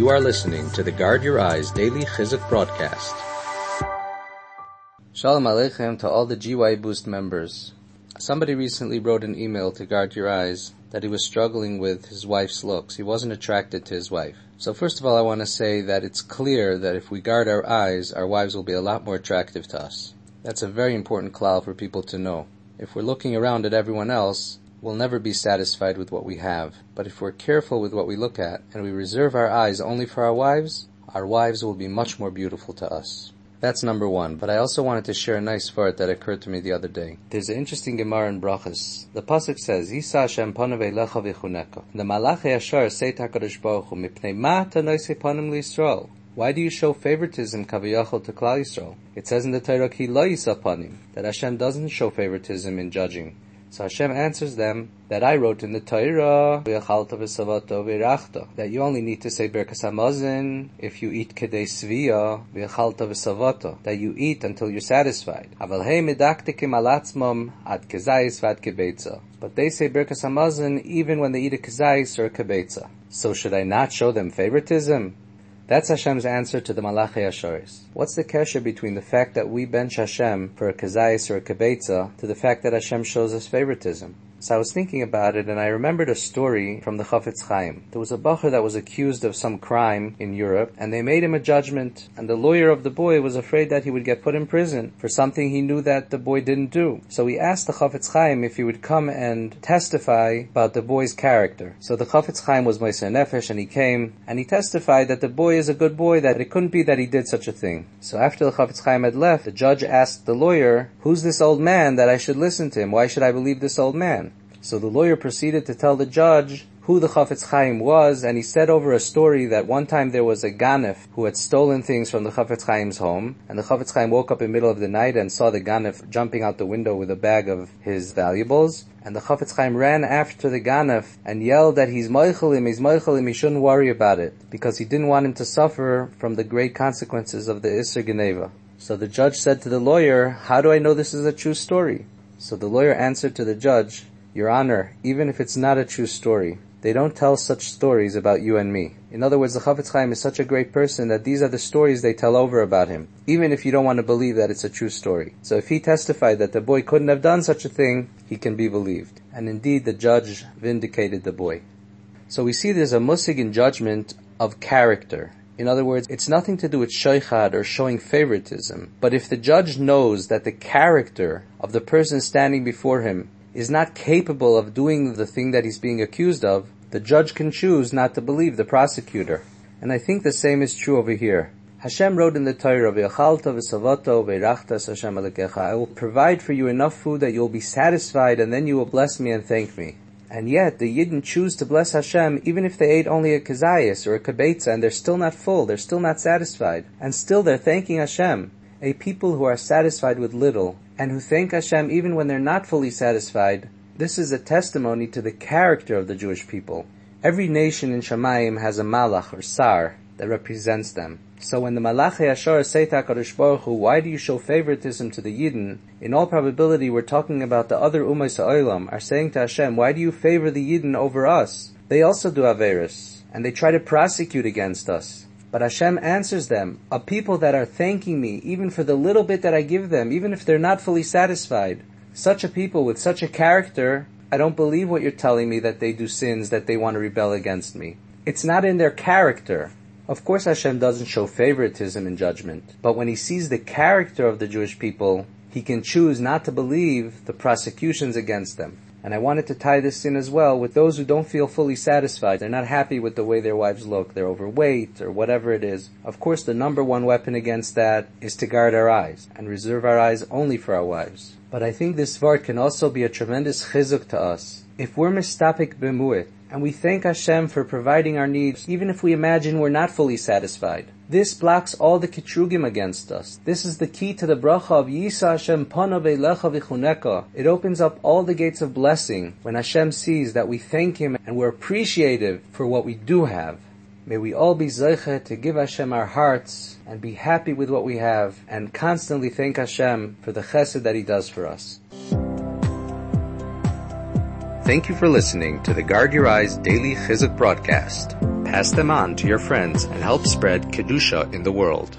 You are listening to the Guard Your Eyes Daily Chizuk broadcast. Shalom Aleichem to all the GY Boost members. Somebody recently wrote an email to Guard Your Eyes that he was struggling with his wife's looks. He wasn't attracted to his wife. So first of all, I want to say that it's clear that if we guard our eyes, our wives will be a lot more attractive to us. That's a very important klal for people to know. If we're looking around at everyone else, we'll never be satisfied with what we have. But if we're careful with what we look at and we reserve our eyes only for our wives, our wives will be much more beautiful to us. That's number one. But I also wanted to share a nice vart that occurred to me the other day. There's an interesting Gemara in Brachas. The pasuk says, "Yisa Hashem panav elecha v'chuneka." The Malachei Hashareis say to Hakadosh Baruch Hu, "Mipnei ma tanoise panim liYisrael." Why do you show favoritism kaviyachol to Klal Yisrael? It says in the Torah, "Ki lo panim," that Hashem doesn't show favoritism in judging. So Hashem answers them that I wrote in the Torah that you only need to say Birkas Hamazon if you eat Kedei Svia that you eat until you're satisfied. But they say Birkas Hamazon even when they eat a kezayis or a kebetza. So should I not show them favoritism? That's Hashem's answer to the Malachei Hashareis. What's the kesher between the fact that we bench Hashem for a kazayis or a kebetza to the fact that Hashem shows us favoritism? So I was thinking about it and I remembered a story from the Chafetz Chaim. There was a bacher that was accused of some crime in Europe and they made him a judgment and the lawyer of the boy was afraid that he would get put in prison for something he knew that the boy didn't do. So he asked the Chafetz Chaim if he would come and testify about the boy's character. So the Chafetz Chaim was Moiser Nefesh and he came and he testified that the boy is a good boy, that it couldn't be that he did such a thing. So after the Chafetz Chaim had left, the judge asked the lawyer, who's this old man that I should listen to him? Why should I believe this old man? So the lawyer proceeded to tell the judge who the Chafetz Chaim was, and he said over a story that one time there was a Ganef who had stolen things from the Chafetz Chaim's home, and the Chafetz Chaim woke up in the middle of the night and saw the Ganef jumping out the window with a bag of his valuables, and the Chafetz Chaim ran after the Ganef and yelled that he's Moichelim, he's Moichelim, he shouldn't worry about it, because he didn't want him to suffer from the great consequences of the Isser Geneva. So the judge said to the lawyer, how do I know this is a true story? So the lawyer answered to the judge, your Honor, even if it's not a true story, they don't tell such stories about you and me. In other words, the Chafetz Chaim is such a great person that these are the stories they tell over about him, even if you don't want to believe that it's a true story. So if he testified that the boy couldn't have done such a thing, he can be believed. And indeed, the judge vindicated the boy. So we see there's a musig in judgment of character. In other words, it's nothing to do with shaykhad or showing favoritism. But if the judge knows that the character of the person standing before him is not capable of doing the thing that he's being accused of, the judge can choose not to believe the prosecutor. And I think the same is true over here. Hashem wrote in the Torah, "V'yachalta v'savato v'irachtas Hashem alekecha." I will provide for you enough food that you'll be satisfied, and then you will bless me and thank me. And yet, the Yidden choose to bless Hashem even if they ate only a kazayas or a kibetza, and they're still not full, they're still not satisfied, and still they're thanking Hashem. A people who are satisfied with little and who thank Hashem even when they're not fully satisfied, this is a testimony to the character of the Jewish people. Every nation in Shemayim has a malach or sar that represents them. So when the Malachei Hashareis say to HaKadosh Baruch Hu, why do you show favoritism to the Yidden? In all probability, we're talking about the other Ummah Sa'olam, are saying to Hashem, why do you favor the Yidden over us? They also do Averis, and they try to prosecute against us. But Hashem answers them, a people that are thanking me, even for the little bit that I give them, even if they're not fully satisfied. Such a people with such a character, I don't believe what you're telling me that they do sins, that they want to rebel against me. It's not in their character. Of course Hashem doesn't show favoritism in judgment, but when He sees the character of the Jewish people, He can choose not to believe the prosecutions against them. And I wanted to tie this in as well with those who don't feel fully satisfied. They're not happy with the way their wives look. They're overweight or whatever it is. Of course, the number one weapon against that is to guard our eyes and reserve our eyes only for our wives. But I think this vart can also be a tremendous chizuk to us. If we're mistapik b'mu'it, and we thank Hashem for providing our needs, even if we imagine we're not fully satisfied. This blocks all the kitrugim against us. This is the key to the bracha of Yisa Hashem Lecha Vichuneka. It opens up all the gates of blessing when Hashem sees that we thank Him and we're appreciative for what we do have. May we all be zeicha to give Hashem our hearts and be happy with what we have and constantly thank Hashem for the chesed that He does for us. Thank you for listening to the Guard Your Eyes Daily Chizuk broadcast pass them on to your friends, and help spread Kedusha in the world.